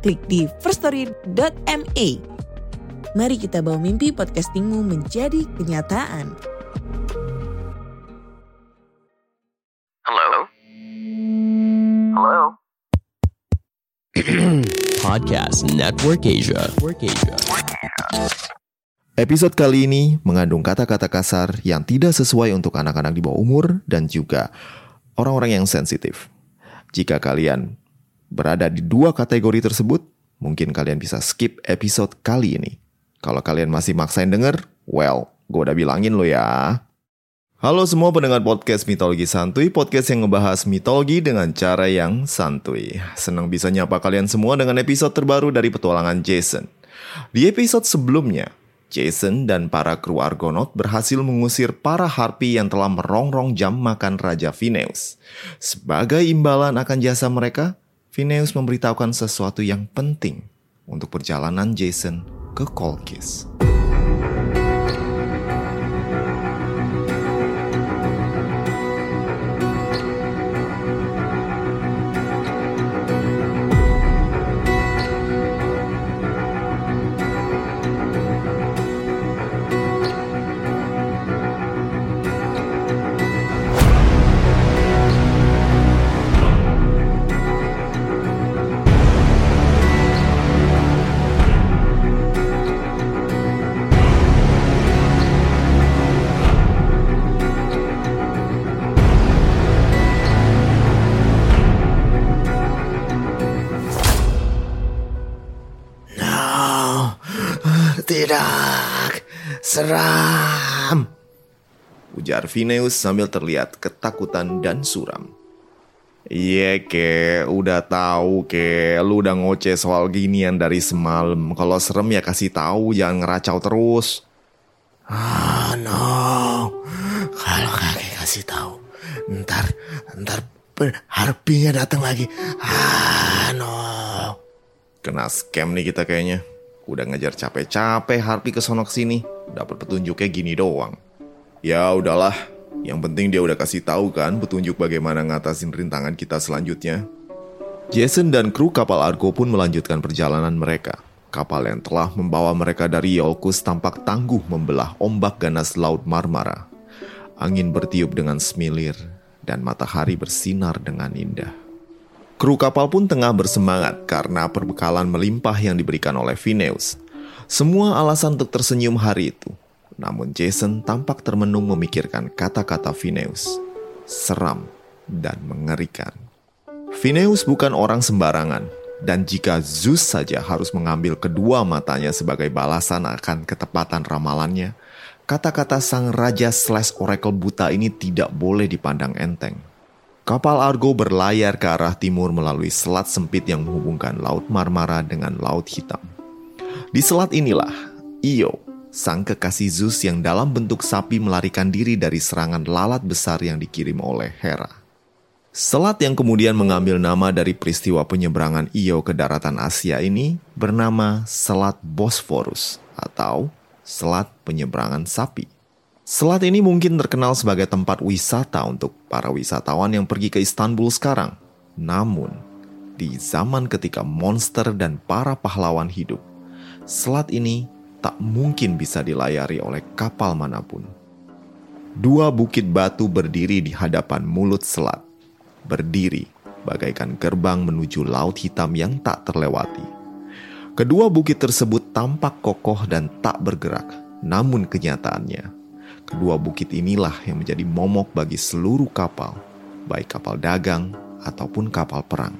klik di firststory.me. Mari kita bawa mimpi podcastingmu menjadi kenyataan. Hello? Hello? Podcast Network Asia. Network Asia. Episode kali ini mengandung kata-kata kasar yang tidak sesuai untuk anak-anak di bawah umur dan juga orang-orang yang sensitif. Jika kalian berada di dua kategori tersebut, mungkin kalian bisa skip episode kali ini. Kalau kalian masih maksain denger, well, gue udah bilangin lo ya. Halo semua pendengar podcast Mitologi Santuy, podcast yang ngebahas mitologi dengan cara yang santuy. Senang bisa nyapa kalian semua dengan episode terbaru dari petualangan Jason. Di episode sebelumnya, Jason dan para kru Argonaut berhasil mengusir para harpi yang telah merongrong jam makan Raja Phineus. Sebagai imbalan akan jasa mereka, Phineus memberitahukan sesuatu yang penting untuk perjalanan Jason ke Kolkis. Seram. Ujar Phineus sambil terlihat ketakutan dan suram. Iya ke, udah tahu ke, lu udah ngoceh soal ginian dari semalam. Kalau serem ya kasih tahu, jangan ngeracau terus. Ah no, kalau kakek kasih tahu, ntar ntar harpinya datang lagi. Ah no. Kena scam nih kita kayaknya. Udah ngejar capek-capek Harpi ke sono sini, dapat petunjuknya gini doang. Ya udahlah, yang penting dia udah kasih tahu kan petunjuk bagaimana ngatasin rintangan kita selanjutnya. Jason dan kru kapal Argo pun melanjutkan perjalanan mereka. Kapal yang telah membawa mereka dari Iolcus tampak tangguh membelah ombak ganas Laut Marmara. Angin bertiup dengan semilir dan matahari bersinar dengan indah. Kru kapal pun tengah bersemangat karena perbekalan melimpah yang diberikan oleh Phineus. Semua alasan untuk tersenyum hari itu. Namun Jason tampak termenung memikirkan kata-kata Phineus. Seram dan mengerikan. Phineus bukan orang sembarangan. Dan jika Zeus saja harus mengambil kedua matanya sebagai balasan akan ketepatan ramalannya, kata-kata sang raja slash oracle buta ini tidak boleh dipandang enteng. Kapal Argo berlayar ke arah timur melalui selat sempit yang menghubungkan Laut Marmara dengan Laut Hitam. Di selat inilah, Io, sang kekasih Zeus yang dalam bentuk sapi melarikan diri dari serangan lalat besar yang dikirim oleh Hera. Selat yang kemudian mengambil nama dari peristiwa penyeberangan Io ke daratan Asia ini bernama Selat Bosphorus atau Selat Penyeberangan Sapi. Selat ini mungkin terkenal sebagai tempat wisata untuk para wisatawan yang pergi ke Istanbul sekarang. Namun, di zaman ketika monster dan para pahlawan hidup, selat ini tak mungkin bisa dilayari oleh kapal mana pun. Dua bukit batu berdiri di hadapan mulut selat, berdiri bagaikan gerbang menuju laut hitam yang tak terlewati. Kedua bukit tersebut tampak kokoh dan tak bergerak, namun kenyataannya Kedua bukit inilah yang menjadi momok bagi seluruh kapal, baik kapal dagang ataupun kapal perang.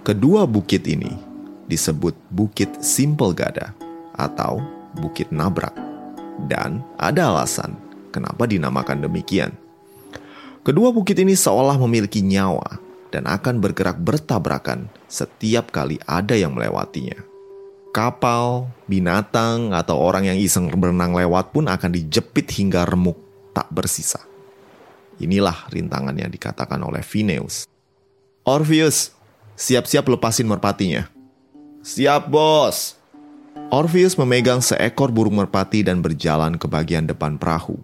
Kedua bukit ini disebut Bukit Simple Gada atau Bukit Nabrak. Dan ada alasan kenapa dinamakan demikian. Kedua bukit ini seolah memiliki nyawa dan akan bergerak bertabrakan setiap kali ada yang melewatinya. Kapal, binatang, atau orang yang iseng berenang lewat pun akan dijepit hingga remuk tak bersisa. Inilah rintangan yang dikatakan oleh Phineus. Orpheus, siap-siap lepasin merpatinya. Siap bos. Orpheus memegang seekor burung merpati dan berjalan ke bagian depan perahu.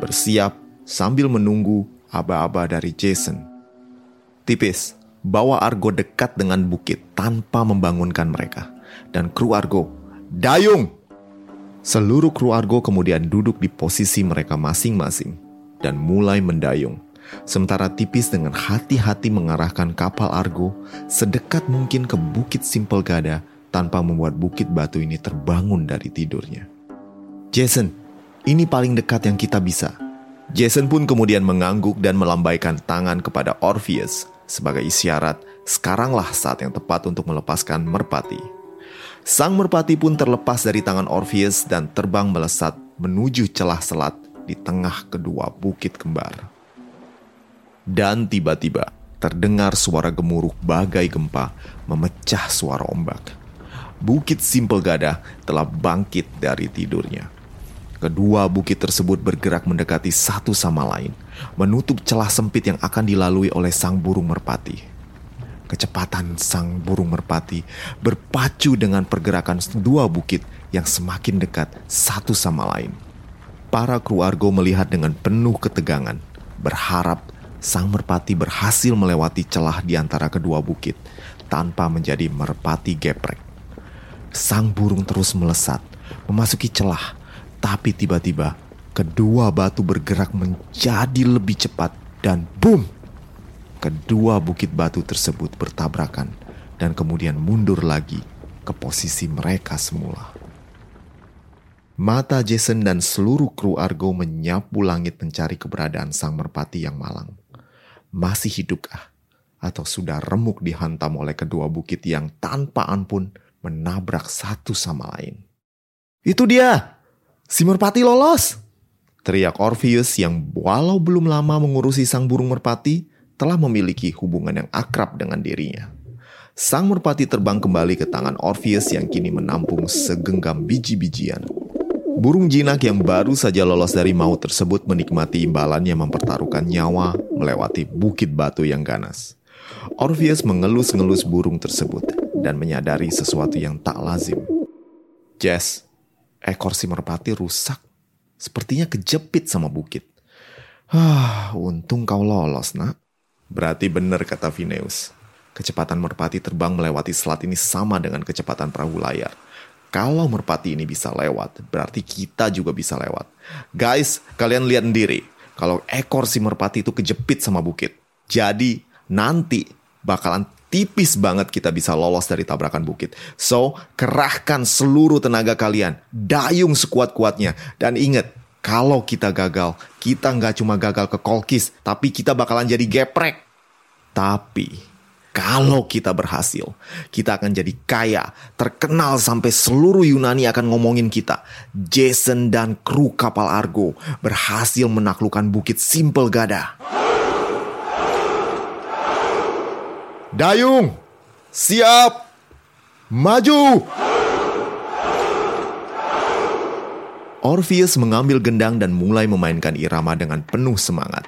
Bersiap sambil menunggu aba-aba dari Jason. Tipis, bawa Argo dekat dengan bukit tanpa membangunkan mereka. Dan kru Argo, dayung! Seluruh kru Argo kemudian duduk di posisi mereka masing-masing dan mulai mendayung. Sementara tipis dengan hati-hati mengarahkan kapal Argo sedekat mungkin ke bukit Simpel Gada tanpa membuat bukit batu ini terbangun dari tidurnya. Jason, ini paling dekat yang kita bisa. Jason pun kemudian mengangguk dan melambaikan tangan kepada Orpheus sebagai isyarat sekaranglah saat yang tepat untuk melepaskan merpati. Sang merpati pun terlepas dari tangan Orpheus dan terbang melesat menuju celah selat di tengah kedua bukit kembar. Dan tiba-tiba terdengar suara gemuruh bagai gempa memecah suara ombak. Bukit Simpel Gada telah bangkit dari tidurnya. Kedua bukit tersebut bergerak mendekati satu sama lain, menutup celah sempit yang akan dilalui oleh sang burung merpati. Kecepatan sang burung merpati berpacu dengan pergerakan dua bukit yang semakin dekat satu sama lain. Para kru Argo melihat dengan penuh ketegangan, berharap sang merpati berhasil melewati celah di antara kedua bukit tanpa menjadi merpati geprek. Sang burung terus melesat, memasuki celah, tapi tiba-tiba kedua batu bergerak menjadi lebih cepat dan boom! Kedua bukit batu tersebut bertabrakan dan kemudian mundur lagi ke posisi mereka semula. Mata Jason dan seluruh kru Argo menyapu langit mencari keberadaan sang merpati yang malang. Masih hidupkah? Atau sudah remuk dihantam oleh kedua bukit yang tanpa ampun menabrak satu sama lain. Itu dia! Si merpati lolos! Teriak Orpheus yang walau belum lama mengurusi sang burung merpati, telah memiliki hubungan yang akrab dengan dirinya. Sang merpati terbang kembali ke tangan Orpheus yang kini menampung segenggam biji-bijian Burung jinak yang baru saja lolos dari maut tersebut menikmati imbalannya mempertaruhkan nyawa melewati bukit batu yang ganas. Orpheus mengelus-ngelus burung tersebut dan menyadari sesuatu yang tak lazim. Jess, ekor si merpati rusak. Sepertinya kejepit sama bukit. Ah, untung kau lolos, nak. Berarti benar kata Phineus. Kecepatan merpati terbang melewati selat ini sama dengan kecepatan perahu layar kalau merpati ini bisa lewat, berarti kita juga bisa lewat. Guys, kalian lihat sendiri. Kalau ekor si merpati itu kejepit sama bukit. Jadi, nanti bakalan tipis banget kita bisa lolos dari tabrakan bukit. So, kerahkan seluruh tenaga kalian. Dayung sekuat-kuatnya. Dan ingat, kalau kita gagal, kita nggak cuma gagal ke kolkis, tapi kita bakalan jadi geprek. Tapi, kalau kita berhasil, kita akan jadi kaya, terkenal sampai seluruh Yunani akan ngomongin kita. Jason dan kru kapal Argo berhasil menaklukkan bukit Simpel Gada. Dayung, siap, maju. Orpheus mengambil gendang dan mulai memainkan irama dengan penuh semangat.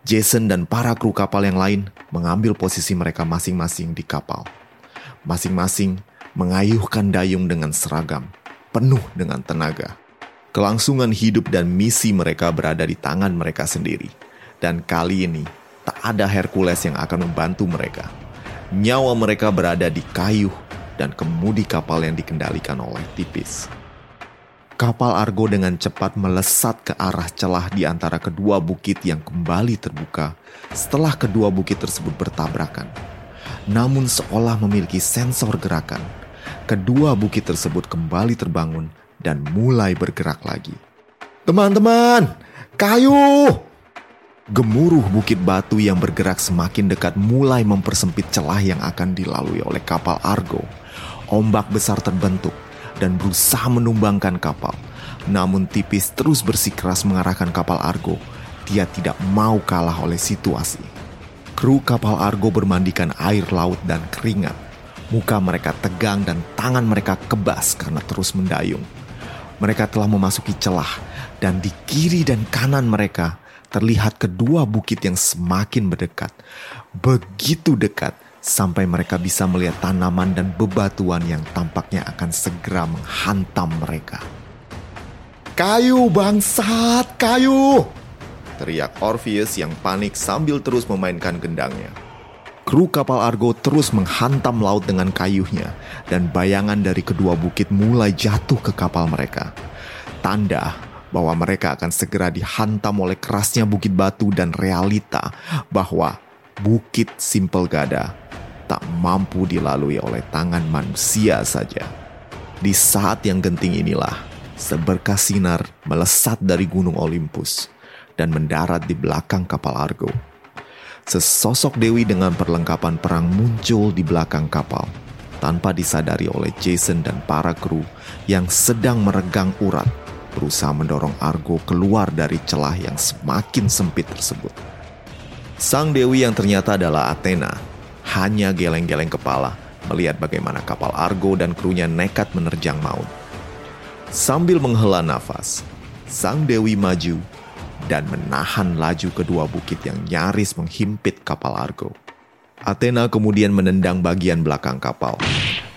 Jason dan para kru kapal yang lain mengambil posisi mereka masing-masing di kapal. Masing-masing mengayuhkan dayung dengan seragam, penuh dengan tenaga. Kelangsungan hidup dan misi mereka berada di tangan mereka sendiri. Dan kali ini, tak ada Hercules yang akan membantu mereka. Nyawa mereka berada di kayu dan kemudi kapal yang dikendalikan oleh Tipis kapal Argo dengan cepat melesat ke arah celah di antara kedua bukit yang kembali terbuka setelah kedua bukit tersebut bertabrakan. Namun seolah memiliki sensor gerakan, kedua bukit tersebut kembali terbangun dan mulai bergerak lagi. Teman-teman, kayu! Gemuruh bukit batu yang bergerak semakin dekat mulai mempersempit celah yang akan dilalui oleh kapal Argo. Ombak besar terbentuk dan berusaha menumbangkan kapal. Namun tipis terus bersikeras mengarahkan kapal Argo. Dia tidak mau kalah oleh situasi. Kru kapal Argo bermandikan air laut dan keringat. Muka mereka tegang dan tangan mereka kebas karena terus mendayung. Mereka telah memasuki celah dan di kiri dan kanan mereka terlihat kedua bukit yang semakin berdekat. Begitu dekat sampai mereka bisa melihat tanaman dan bebatuan yang tampaknya akan segera menghantam mereka. Kayu bangsat, kayu! Teriak Orpheus yang panik sambil terus memainkan gendangnya. Kru kapal Argo terus menghantam laut dengan kayunya dan bayangan dari kedua bukit mulai jatuh ke kapal mereka. Tanda bahwa mereka akan segera dihantam oleh kerasnya bukit batu dan realita bahwa Bukit Simpel Gada tak mampu dilalui oleh tangan manusia saja. Di saat yang genting inilah, seberkas sinar melesat dari gunung Olympus dan mendarat di belakang kapal Argo. Sesosok dewi dengan perlengkapan perang muncul di belakang kapal tanpa disadari oleh Jason dan para kru yang sedang meregang urat berusaha mendorong Argo keluar dari celah yang semakin sempit tersebut. Sang dewi yang ternyata adalah Athena hanya geleng-geleng kepala melihat bagaimana kapal Argo dan krunya nekat menerjang maut. Sambil menghela nafas, sang dewi maju dan menahan laju kedua bukit yang nyaris menghimpit kapal Argo. Athena kemudian menendang bagian belakang kapal.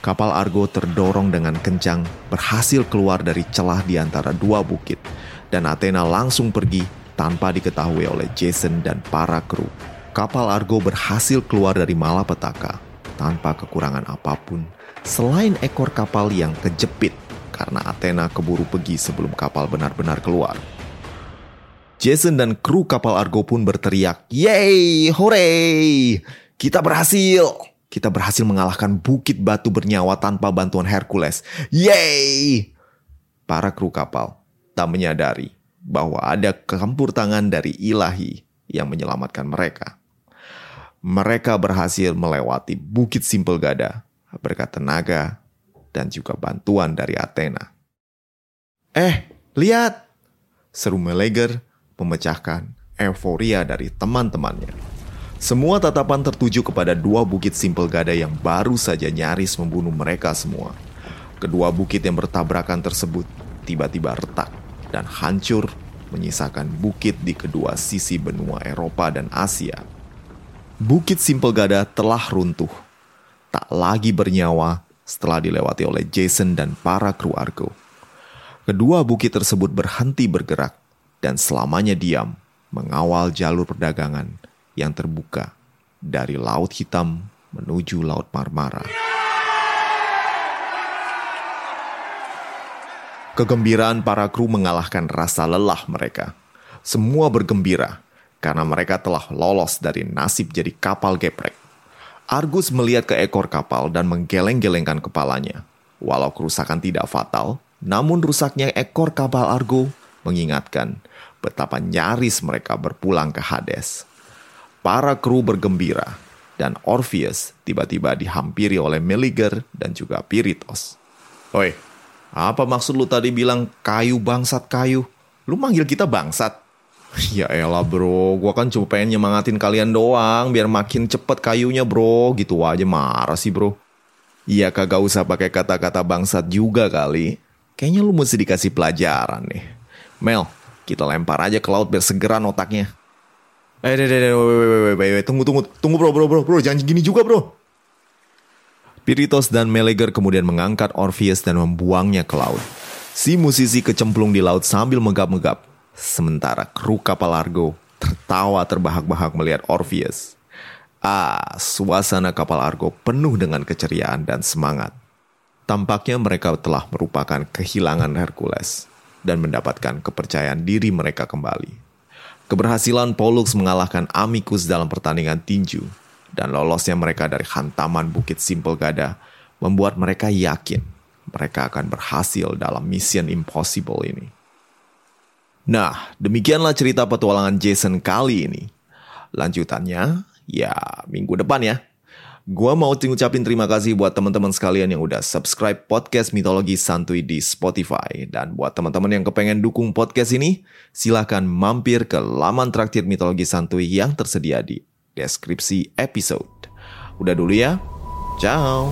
Kapal Argo terdorong dengan kencang, berhasil keluar dari celah di antara dua bukit, dan Athena langsung pergi tanpa diketahui oleh Jason dan para kru. Kapal Argo berhasil keluar dari malapetaka tanpa kekurangan apa pun selain ekor kapal yang kejepit karena Athena keburu pergi sebelum kapal benar-benar keluar. Jason dan kru kapal Argo pun berteriak, Yeay, hore! Kita berhasil! Kita berhasil mengalahkan bukit batu bernyawa tanpa bantuan Hercules. Yeay! Para kru kapal tak menyadari bahwa ada campur tangan dari ilahi yang menyelamatkan mereka. Mereka berhasil melewati Bukit Simpel Gada berkat tenaga dan juga bantuan dari Athena. Eh, lihat! Seru Meleger memecahkan euforia dari teman-temannya. Semua tatapan tertuju kepada dua bukit simpel gada yang baru saja nyaris membunuh mereka semua. Kedua bukit yang bertabrakan tersebut tiba-tiba retak dan hancur menyisakan bukit di kedua sisi benua Eropa dan Asia. Bukit Simpel Gada telah runtuh, tak lagi bernyawa setelah dilewati oleh Jason dan para kru Argo. Kedua bukit tersebut berhenti bergerak dan selamanya diam mengawal jalur perdagangan yang terbuka dari Laut Hitam menuju Laut Marmara. Kegembiraan para kru mengalahkan rasa lelah mereka. Semua bergembira karena mereka telah lolos dari nasib jadi kapal geprek. Argus melihat ke ekor kapal dan menggeleng-gelengkan kepalanya. Walau kerusakan tidak fatal, namun rusaknya ekor kapal Argo mengingatkan betapa nyaris mereka berpulang ke Hades. Para kru bergembira dan Orpheus tiba-tiba dihampiri oleh Meliger dan juga Piritos. Oi, apa maksud lu tadi bilang kayu bangsat kayu? Lu manggil kita bangsat? Ya elah bro, gua kan cuma pengen nyemangatin kalian doang biar makin cepet kayunya bro. Gitu aja marah sih bro. Iya kagak usah pakai kata-kata bangsat juga kali. Kayaknya lu mesti dikasih pelajaran nih. Mel, kita lempar aja ke laut biar segeran otaknya. Eh, deh, deh, deh, tunggu, tunggu, tunggu bro, bro, bro, bro, jangan gini juga bro. Piritos dan Meleger kemudian mengangkat Orpheus dan membuangnya ke laut. Si musisi kecemplung di laut sambil megap-megap. Sementara kru kapal Argo tertawa terbahak-bahak melihat Orpheus. Ah, suasana kapal Argo penuh dengan keceriaan dan semangat. Tampaknya mereka telah merupakan kehilangan Hercules dan mendapatkan kepercayaan diri mereka kembali. Keberhasilan Pollux mengalahkan Amicus dalam pertandingan tinju dan lolosnya mereka dari hantaman Bukit Simpel Gada membuat mereka yakin mereka akan berhasil dalam mission impossible ini. Nah, demikianlah cerita petualangan Jason kali ini. Lanjutannya, ya minggu depan ya. Gua mau ngucapin terima kasih buat teman-teman sekalian yang udah subscribe podcast Mitologi Santuy di Spotify. Dan buat teman-teman yang kepengen dukung podcast ini, silahkan mampir ke laman traktir Mitologi Santuy yang tersedia di deskripsi episode. Udah dulu ya. Ciao.